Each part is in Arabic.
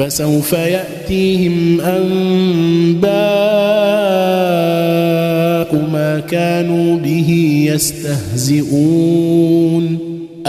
فسوف يأتيهم أنباء ما كانوا به يستهزئون.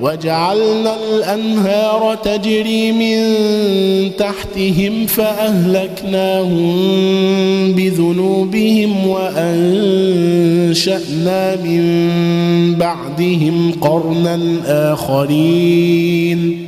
وجعلنا الأنهار تجري من تحتهم فأهلكناهم بذنوبهم وأنشأنا من بعدهم قرنا آخرين.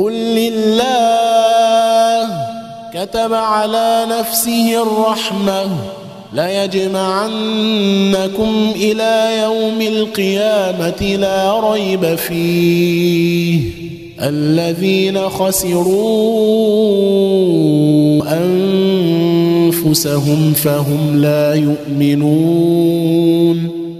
قل لله كتب على نفسه الرحمة ليجمعنكم إلى يوم القيامة لا ريب فيه. الذين خسروا أنفسهم فهم لا يؤمنون.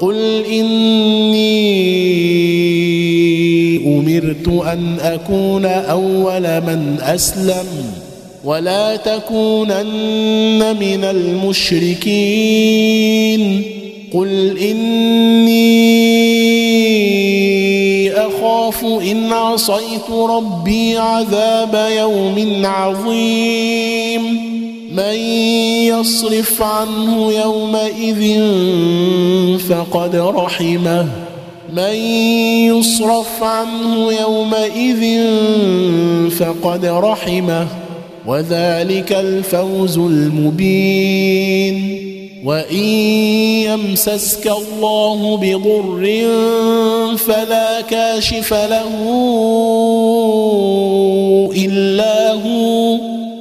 قل إني أمرت أن أكون أول من أسلم ولا تكونن من المشركين قل إني أخاف إن عصيت ربي عذاب يوم عظيم من يصرف عنه يومئذ فقد رحمه. من يصرف عنه يومئذ فقد رحمه. وذلك الفوز المبين. وإن يمسسك الله بضر فلا كاشف له إلا هو.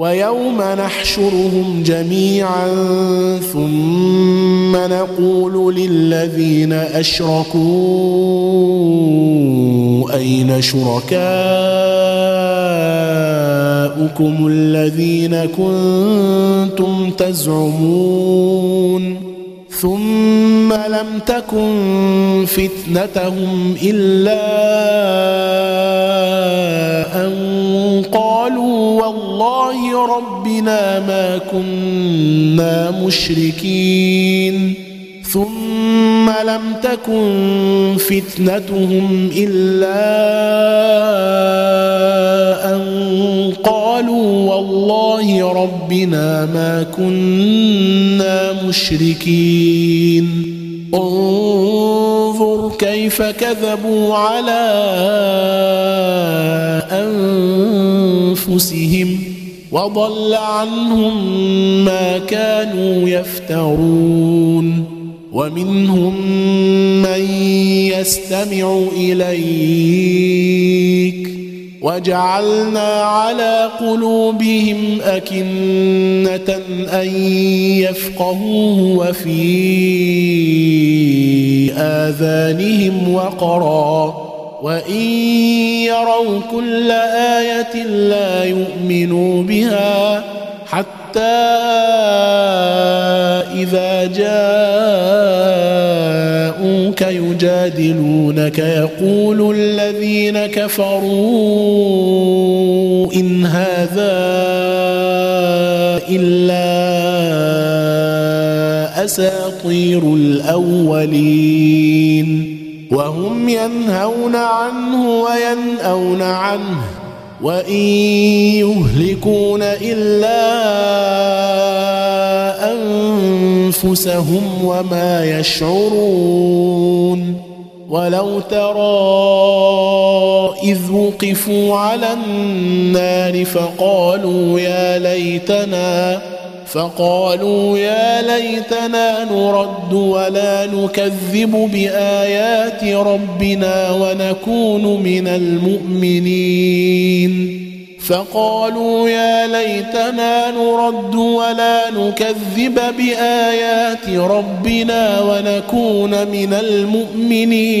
ويوم نحشرهم جميعا ثم نقول للذين أشركوا أين شركاؤكم الذين كنتم تزعمون ثم لم تكن فتنتهم إلا أن قالوا والله ربنا ما كنا مشركين ثم لم تكن فتنتهم إلا أن قالوا والله ربنا ما كنا مشركين انظر كيف كذبوا على أنفسهم وضل عنهم ما كانوا يفترون ومنهم من يستمع إليك وجعلنا على قلوبهم أكنة أن يفقهوه وفي آذانهم وقرا وإن يروا كل آية لا يؤمنوا بها حتى إذا جاءوك يجادلونك. يقول الذين كفروا إن هذا إلا أساطير الأولين. وهم ينهون عنه وينأون عنه وإن يهلكون إلا أنفسهم وما يشعرون ولو ترى إذ وقفوا على النار فقالوا يا ليتنا فقالوا يا ليتنا نرد ولا نكذب بآيات ربنا ونكون من المؤمنين. فقالوا يا ليتنا نرد ولا نكذب بآيات ربنا ونكون من المؤمنين.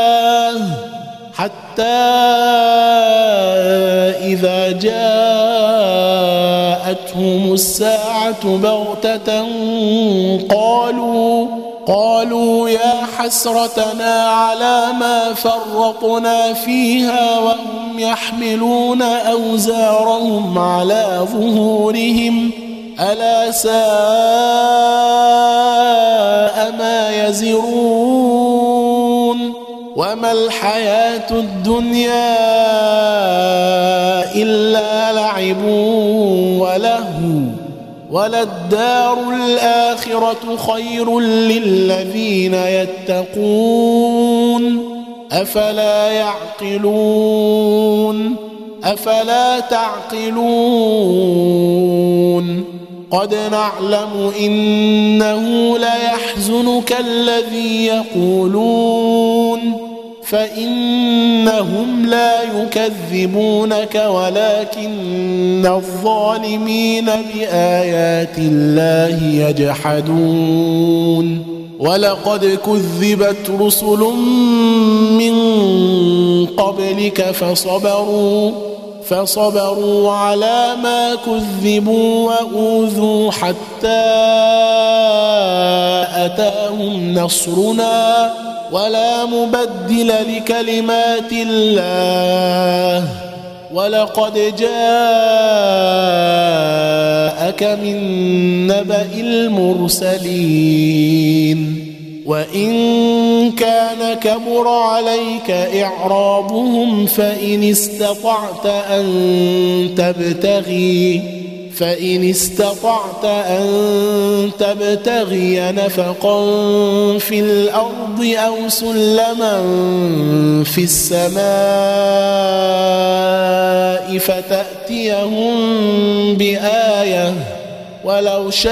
حتى إذا جاءتهم الساعة بغتة قالوا قالوا يا حسرتنا على ما فرطنا فيها وهم يحملون أوزارهم على ظهورهم. ألا ساء ما يزرون؟ وما الحياة الدنيا إلا لعب ولهو وللدار الآخرة خير للذين يتقون أفلا يعقلون أفلا تعقلون قد نعلم إنه ليحزنك الذي يقولون فإنهم لا يكذبونك ولكن الظالمين بآيات الله يجحدون ولقد كذبت رسل من قبلك فصبروا فصبروا على ما كذبوا وأوذوا حتى أتاهم نصرنا ولا مبدل لكلمات الله. ولقد جاءك من نبأ المرسلين. وإن كان كبر عليك إعرابهم فإن استطعت أن تبتغي فإن استطعت أن تبتغي نفقا في الأرض أو سلما في السماء فتأتيهم بآية ولو شاء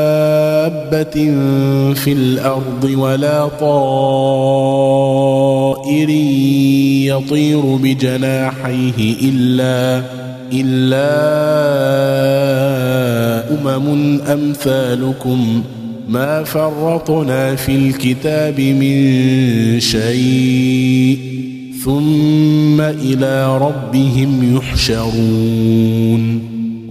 دابه في الأرض ولا طائر يطير بجناحيه الا الا امم امثالكم ما فرطنا في الكتاب من شيء ثم إلى ربهم يحشرون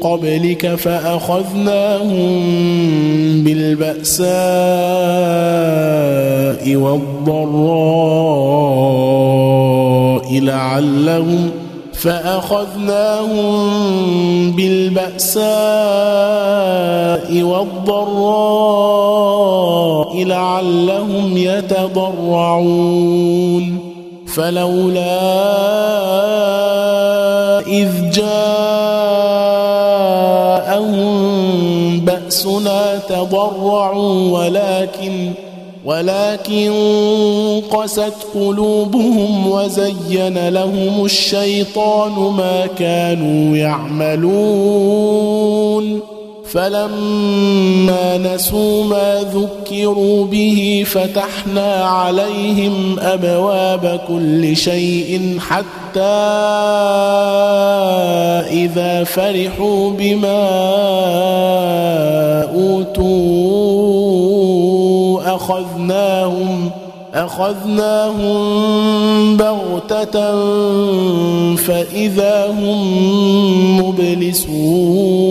قبلك فأخذناهم بالبأساء والضراء لعلهم فأخذناهم بالبأساء والضراء لعلهم يتضرعون. فلولا تضرعوا ولكن ولكن قست قلوبهم وزين لهم الشيطان ما كانوا يعملون. فلما نسوا ما ذكروا به فتحنا عليهم أبواب كل شيء حتى إذا فرحوا بما أوتوا أخذناهم أخذناهم بغتة فإذا هم مبلسون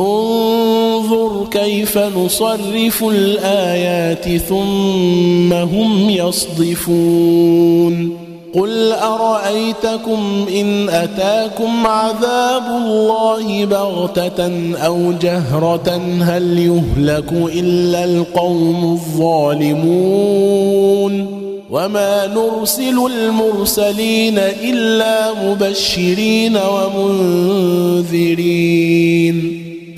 انظر كيف نصرف الآيات ثم هم يصدفون. قل أرأيتكم إن أتاكم عذاب الله بغتة أو جهرة هل يهلك إلا القوم الظالمون؟ وما نرسل المرسلين إلا مبشرين ومنذرين.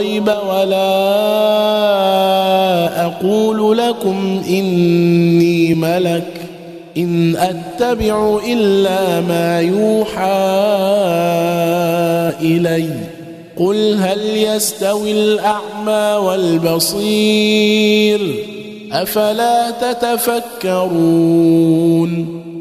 الغيب ولا أقول لكم إني ملك إن أتبع إلا ما يوحى إلي قل هل يستوي الأعمى والبصير أفلا تتفكرون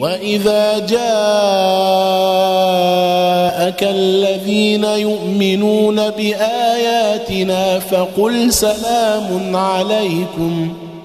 وإذا جاءك الذين يؤمنون بآياتنا فقل سلام عليكم.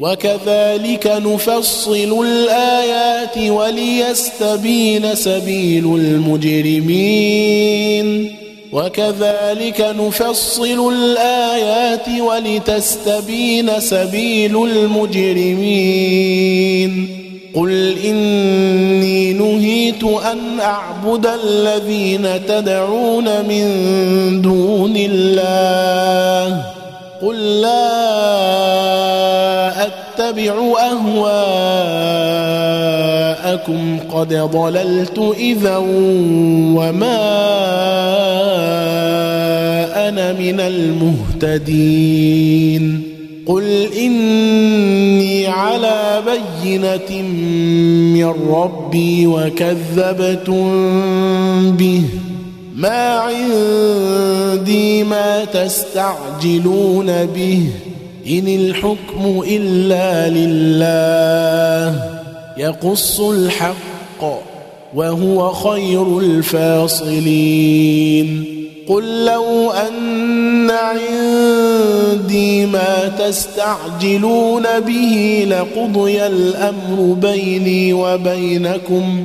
وكذلك نفصل الآيات وليستبين سبيل المجرمين. وكذلك نفصل الآيات ولتستبين سبيل المجرمين. قل إني نهيت أن أعبد الذين تدعون من دون الله. قل لا أتبع أهواءكم قد ضللت إذا وما أنا من المهتدين قل إني على بينة من ربي وكذبتم به ما عندي ما تستعجلون به إن الحكم إلا لله يقص الحق وهو خير الفاصلين. قل لو أن عندي ما تستعجلون به لقضي الأمر بيني وبينكم.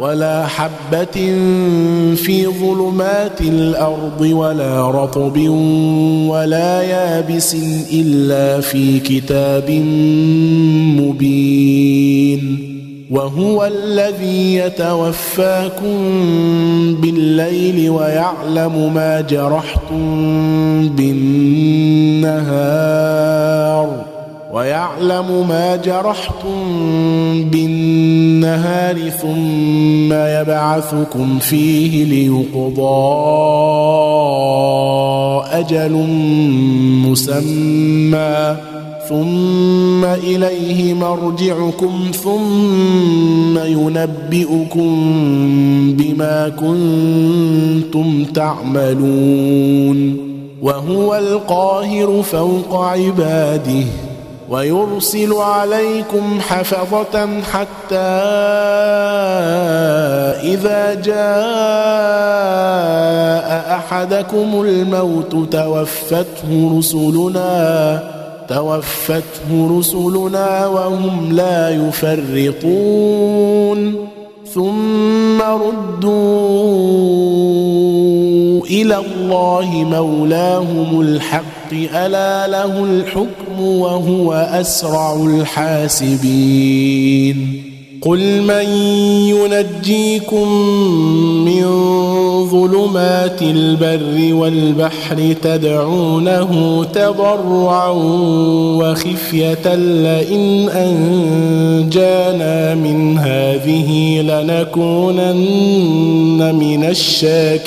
ولا حبة في ظلمات الأرض ولا رطب ولا يابس إلا في كتاب مبين. وهو الذي يتوفاكم بالليل ويعلم ما جرحتم بالنهار. ويعلم ما جرحتم بالنهار ثم يبعثكم فيه ليقضى أجل مسمى ثم إليه مرجعكم ثم ينبئكم بما كنتم تعملون وهو القاهر فوق عباده ويرسل عليكم حفظة حتى إذا جاء أحدكم الموت توفته رسلنا توفته رسلنا وهم لا يفرطون. ثم ردوا إلى الله مولاهم الحق ألا له الحكم وهو أسرع الحاسبين. قل من ينجيكم من ظلمات البر والبحر تدعونه تضرعا وخفية لئن أنجانا من هذه لنكونن من الشاكرين.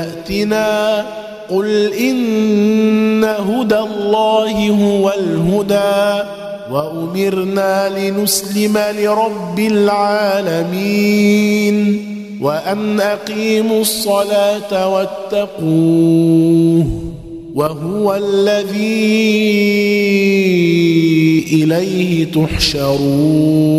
ائتنا قل إن هدى الله هو الهدى وأمرنا لنسلم لرب العالمين وأن أقيموا الصلاة واتقوه وهو الذي إليه تحشرون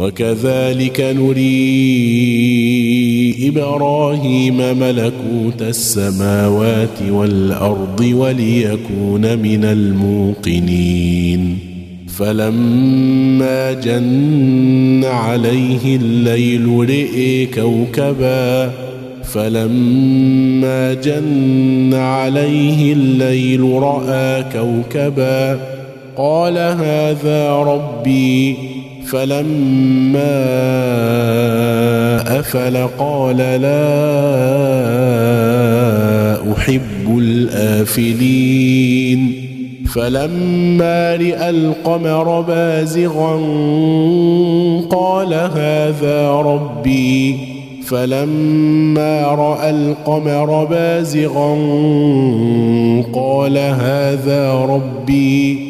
وكذلك نري إبراهيم ملكوت السماوات والأرض وليكون من الموقنين. فلما جن عليه الليل رئي كوكبا فلما جن عليه الليل رأى كوكبا قال هذا ربي فلما أفل قال لا أحب الآفلين. فلما رأى القمر بازغا قال هذا ربي. فلما رأى القمر بازغا قال هذا ربي.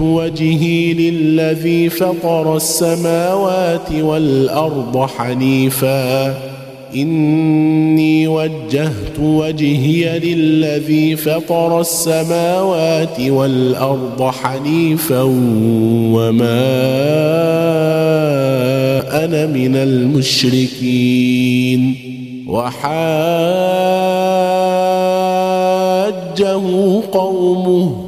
وجهي للذي فطر السماوات والأرض حنيفاً. إني وجهت وجهي للذي فطر السماوات والأرض حنيفا. وما أنا من المشركين. وحاجه قومه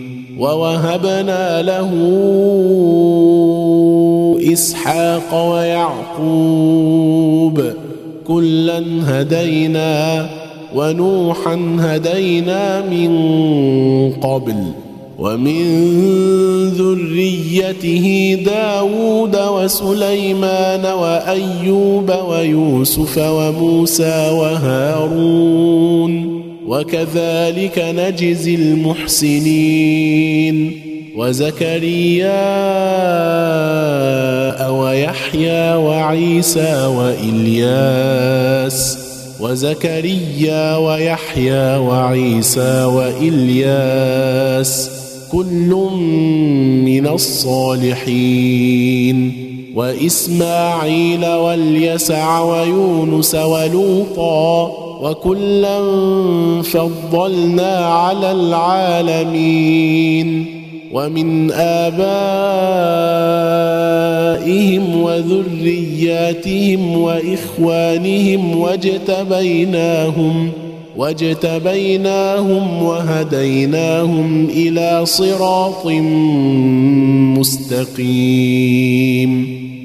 ووهبنا له إسحاق ويعقوب كلا هدينا ونوحا هدينا من قبل ومن ذريته داود وسليمان وأيوب ويوسف وموسى وهارون وكذلك نجزي المحسنين. وزكريا ويحيى وعيسى وإلياس. وزكريا ويحيى وعيسى وإلياس. كل من الصالحين. وإسماعيل واليسع ويونس ولوطا. وكلا فضلنا على العالمين. ومن آبائهم وذرياتهم وإخوانهم واجتبيناهم واجتبيناهم وهديناهم إلى صراط مستقيم.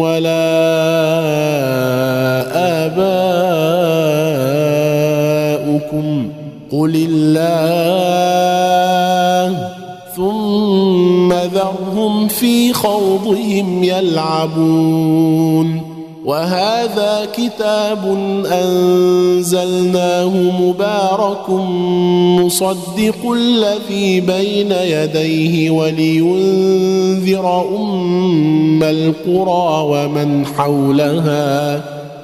ولا آباؤكم. قل الله ثم ذرهم في خوضهم يلعبون. وهذا كتاب أنزلناه مبارك مصدق الذي بين يديه ولينذر أم القرى ومن حولها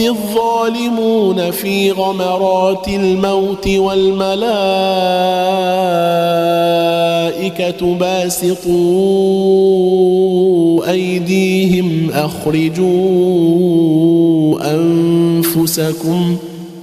الظالمون في غمرات الموت والملائكة باسطوا أيديهم أخرجوا أنفسكم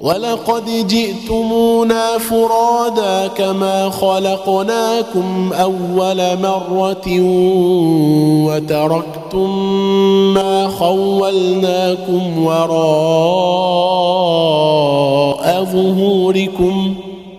ولقد جئتمونا فرادا كما خلقناكم أول مرة وتركتم ما خولناكم وراء ظهوركم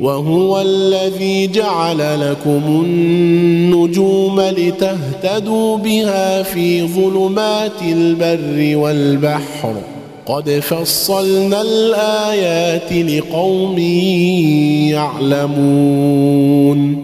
وهو الذي جعل لكم النجوم لتهتدوا بها في ظلمات البر والبحر. قد فصلنا الآيات لقوم يعلمون.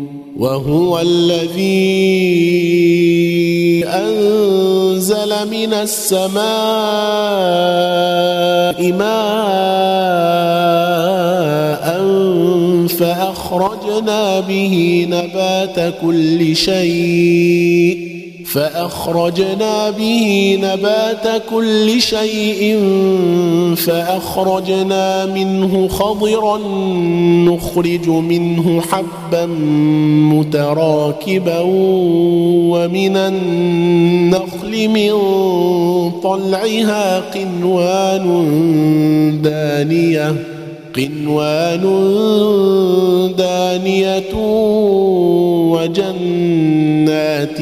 وهو الذي أنزل من السماء ماء فأخرجنا به نبات كل شيء فأخرجنا به نبات كل شيء فأخرجنا منه خضرا نخرج منه حبا متراكبا ومن النخل من طلعها قنوان دانية قنوان دانية وجنات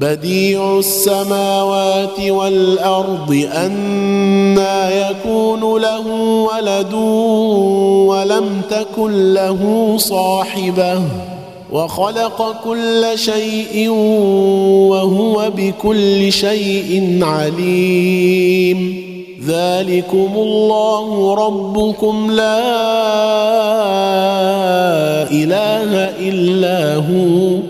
بديع السماوات والأرض أنا يكون له ولد ولم تكن له صاحبة وخلق كل شيء وهو بكل شيء عليم. ذلكم الله ربكم لا إله إلا هو.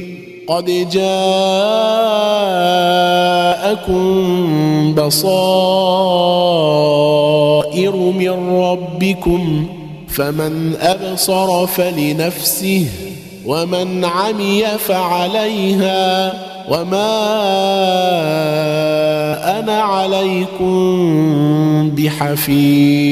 قد جاءكم بصائر من ربكم فمن أبصر فلنفسه ومن عمي فعليها وما أنا عليكم بحفيظ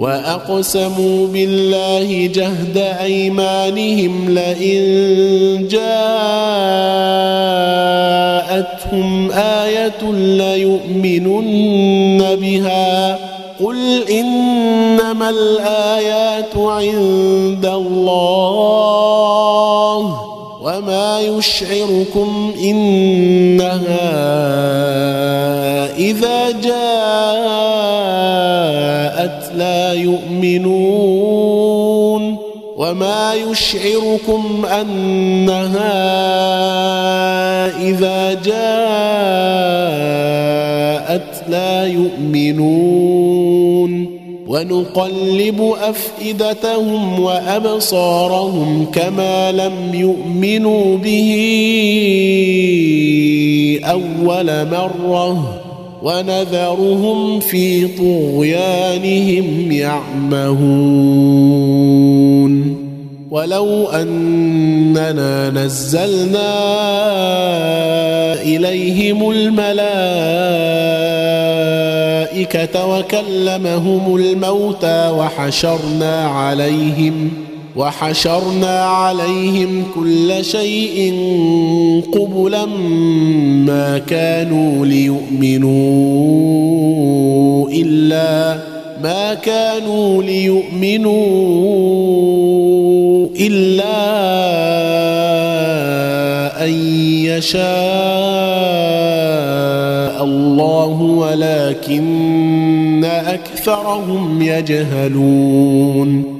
وأقسموا بالله جهد أيمانهم لئن جاءتهم آية ليؤمنن بها. قل إنما الآيات عند الله وما يشعركم إنها يؤمنون وما يشعركم أنها إذا جاءت لا يؤمنون ونقلب أفئدتهم وأبصارهم كما لم يؤمنوا به أول مرة ونذرهم في طغيانهم يعمهون. ولو أننا نزلنا إليهم الملائكة وكلمهم الموتى وحشرنا عليهم وحشرنا عليهم كل شيء قبلا ما كانوا ليؤمنوا إلا ما كانوا ليؤمنوا إلا أن يشاء الله ولكن أكثرهم يجهلون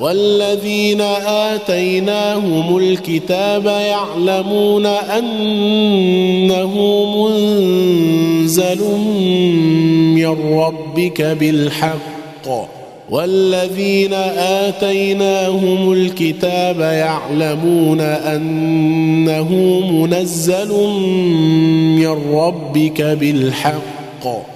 والذين آتيناهم الكتاب يعلمون أنه منزل من ربك بالحق. والذين آتيناهم الكتاب يعلمون أنه منزل من ربك بالحق.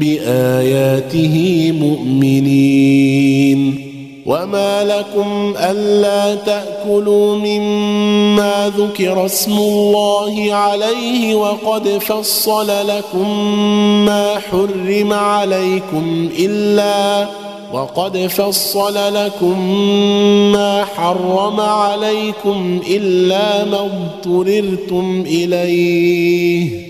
بآياته مؤمنين وما لكم ألا تأكلوا مما ذكر اسم الله عليه وقد فصل لكم ما حرم عليكم إلا وقد فصل لكم ما حرم عليكم إلا ما اضطررتم إليه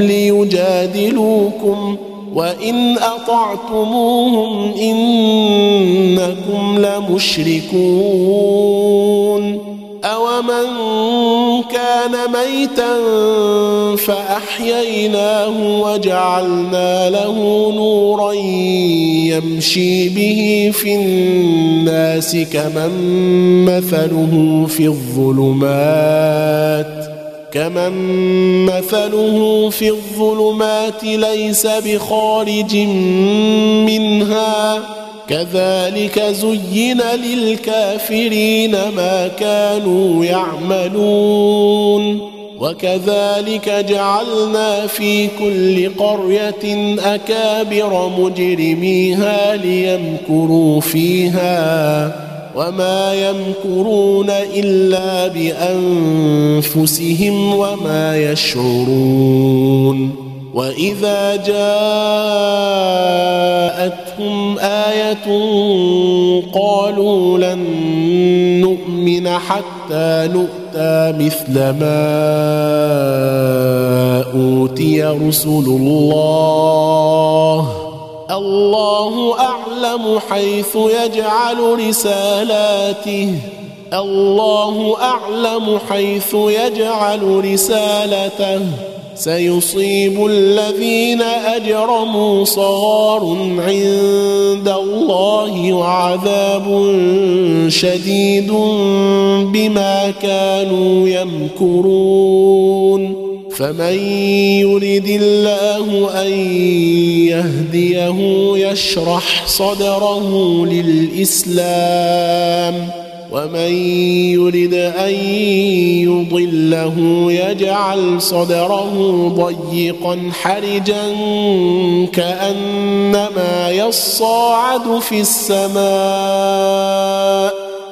ليجادلوكم وإن أطعتموهم إنكم لمشركون أومن كان ميتا فأحييناه وجعلنا له نورا يمشي به في الناس كمن مثله في الظلمات كمن مثله في الظلمات ليس بخارج منها كذلك زين للكافرين ما كانوا يعملون وكذلك جعلنا في كل قريه اكابر مجرميها ليمكروا فيها وما يمكرون إلا بأنفسهم وما يشعرون وإذا جاءتهم آية قالوا لن نؤمن حتى نؤتى مثل ما أوتي رسل الله الله أعلم حيث يجعل رسالاته. الله أعلم حيث يجعل رسالته. سيصيب الذين أجرموا صغار عند الله وعذاب شديد بما كانوا يمكرون. فمن يرد الله أن يهديه يشرح صدره للإسلام ومن يرد أن يضله يجعل صدره ضيقا حرجا كأنما يصاعد في السماء.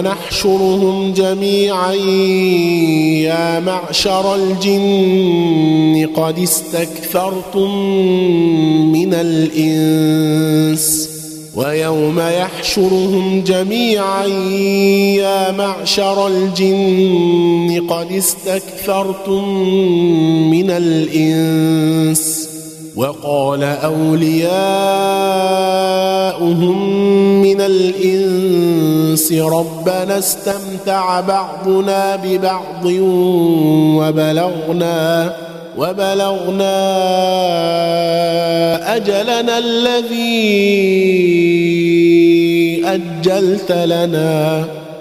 نحشرهم جميعا. يا معشر الجن قد استكثرتم من الإنس ويوم يحشرهم جميعا. يا معشر الجن قد استكثرتم من الإنس وقال أولياؤهم من الإنس ربنا استمتع بعضنا ببعض وبلغنا وبلغنا أجلنا الذي أجلت لنا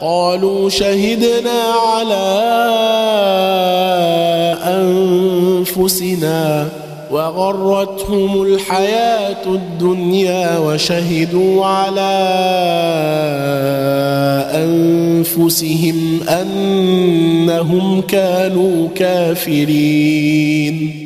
قالوا شهدنا على أنفسنا وغرتهم الحياة الدنيا وشهدوا على أنفسهم أنهم كانوا كافرين.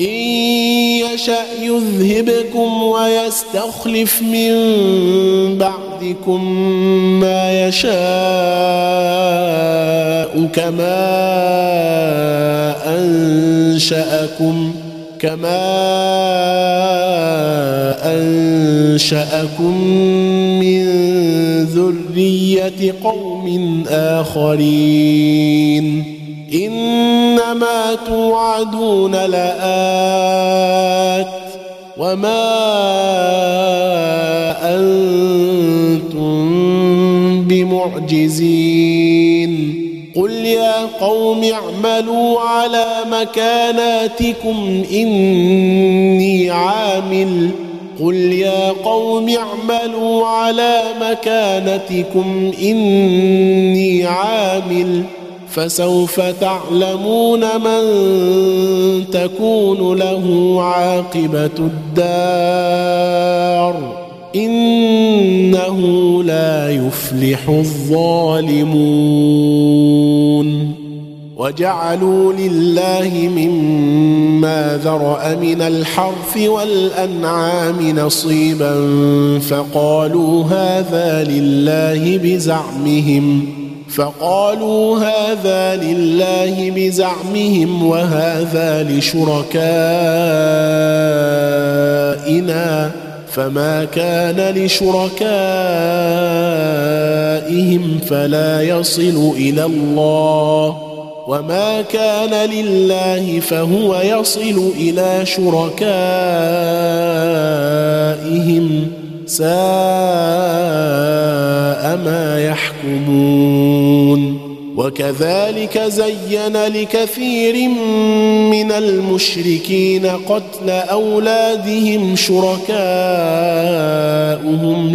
إن يشأ يذهبكم ويستخلف من بعدكم ما يشاء كما أنشأكم كما أنشأكم من ذرية قوم آخرين. إنما توعدون لآت وما أنتم بمعجزين. قل يا قوم اعملوا على مكاناتكم إني عامل. قل يا قوم اعملوا على مكانتكم إني عامل. فسوف تعلمون من تكون له عاقبة الدار. إنه لا يفلح الظالمون. وجعلوا لله مما ذرأ من الحرث والأنعام نصيبا فقالوا هذا لله بزعمهم. فقالوا هذا لله بزعمهم وهذا لشركائنا فما كان لشركائهم فلا يصل إلى الله وما كان لله فهو يصل إلى شركائهم ساء ما يحكمون. وكذلك زين لكثير من المشركين قتل أولادهم شركاؤهم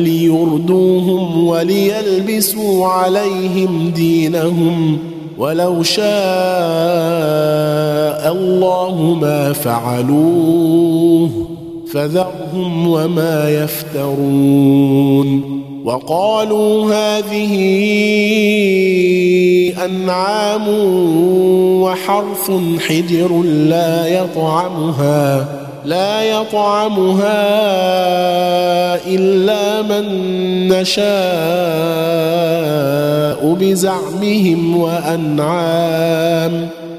ليردوهم وليلبسوا عليهم دينهم. ولو شاء الله ما فعلوه. فذرهم وما يفترون. وقالوا هذه أنعام وحرث حجر لا يطعمها لا يطعمها إلا من نشاء بزعمهم وأنعام.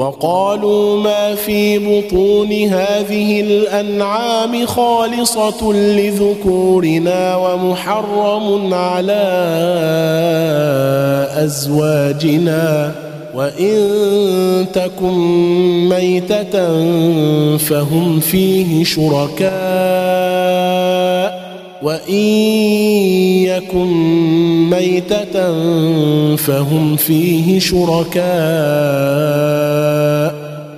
وقالوا ما في بطون هذه الأنعام خالصة لذكورنا ومحرم على أزواجنا وإن تكن ميتة فهم فيه شركاء وإن يكن ميتة فهم فيه شركاء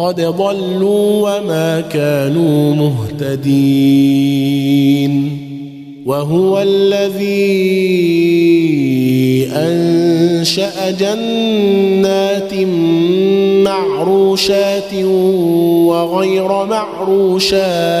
قد ضلوا وما كانوا مهتدين وهو الذي أنشأ جنات معروشات وغير معروشات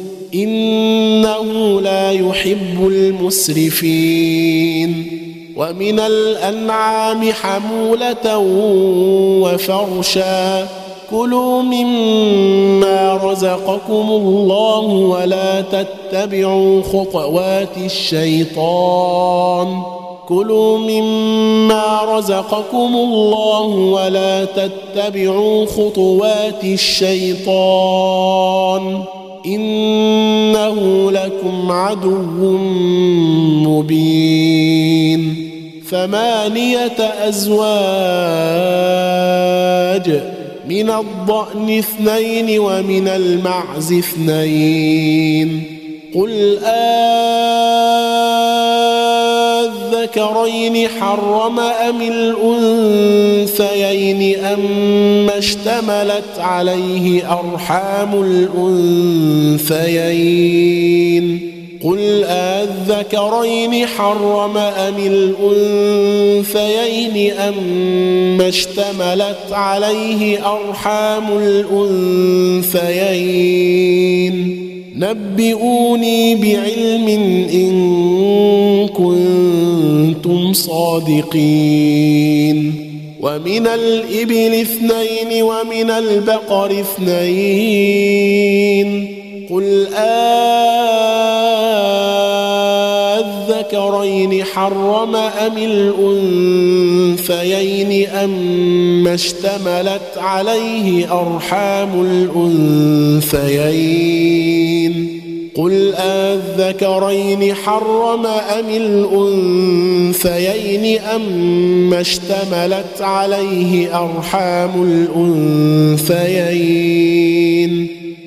إنه لا يحب المسرفين. ومن الأنعام حمولة وفرشا. كلوا مما رزقكم الله ولا تتبعوا خطوات الشيطان. كلوا مما رزقكم الله ولا تتبعوا خطوات الشيطان. إنه لكم عدو مبين. ثمانية أزواج من الضأن اثنين ومن المعز اثنين. قل آذكرين حرم أم الأنثيين أما اشتملت عليه أرحام الأنثيين قل آذكرين حرم أم الأنثيين أما اشتملت عليه أرحام الأنثيين نبئوني بعلم إن كنتم صادقين. ومن الإبل اثنين ومن البقر اثنين. قل آذكرين حرم أم الأنثيين أما اشتملت عليه أرحام الأنثيين قل آذكرين حرم أم الأنثيين أما اشتملت عليه أرحام الأنثيين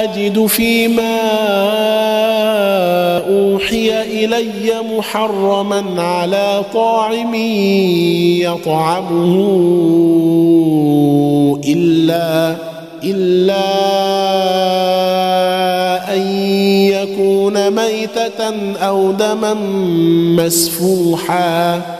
أجد فيما أوحي إلي محرما على طاعم يطعمه إلا إلا أن يكون ميتة أو دما مسفوحا.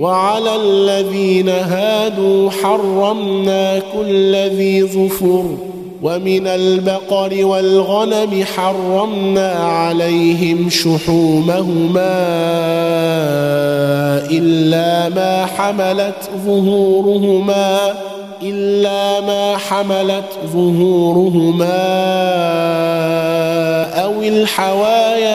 وعلى الذين هادوا حرمنا كل ذي ظفر ومن البقر والغنم حرمنا عليهم شحومهما إلا ما حملت ظهورهما إلا ما حملت ظهورهما أو الحوايا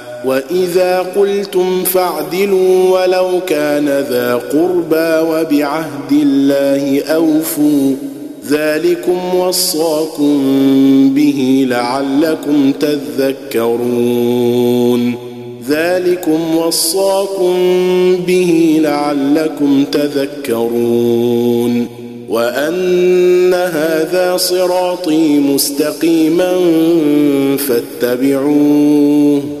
وإذا قلتم فاعدلوا ولو كان ذا قربى وبعهد الله أوفوا ذلكم وصاكم به لعلكم تذكرون ذلكم وصاكم به لعلكم تذكرون وأن هذا صراطي مستقيما فاتبعوه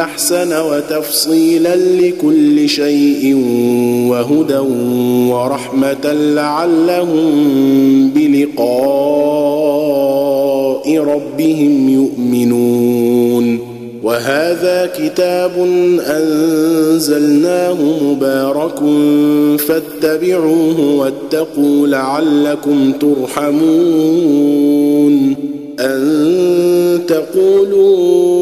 أحسن وتفصيلا لكل شيء وهدى ورحمة لعلهم بلقاء ربهم يؤمنون. وهذا كتاب أنزلناه مبارك فاتبعوه واتقوا لعلكم ترحمون. أن تقولوا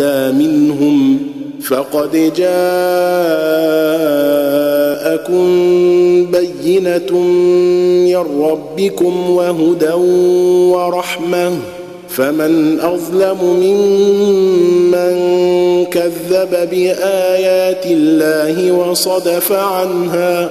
اهدى منهم فقد جاءكم بينة من ربكم وهدى ورحمة. فمن أظلم ممن كذب بآيات الله وصدف عنها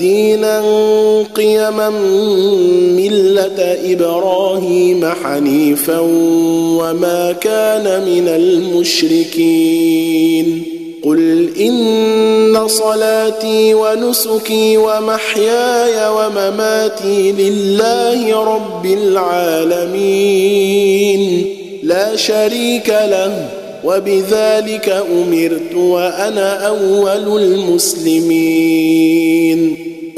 دينا قيما ملة إبراهيم حنيفا وما كان من المشركين. قل إن صلاتي ونسكي ومحياي ومماتي لله رب العالمين. لا شريك له وبذلك أمرت وأنا أول المسلمين.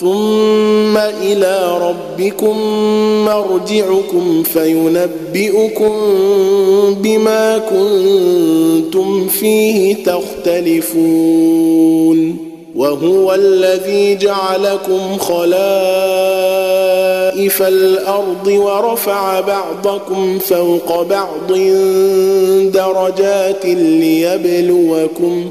ثم إلى ربكم مرجعكم فينبئكم بما كنتم فيه تختلفون وهو الذي جعلكم خلائف الأرض ورفع بعضكم فوق بعض درجات ليبلوكم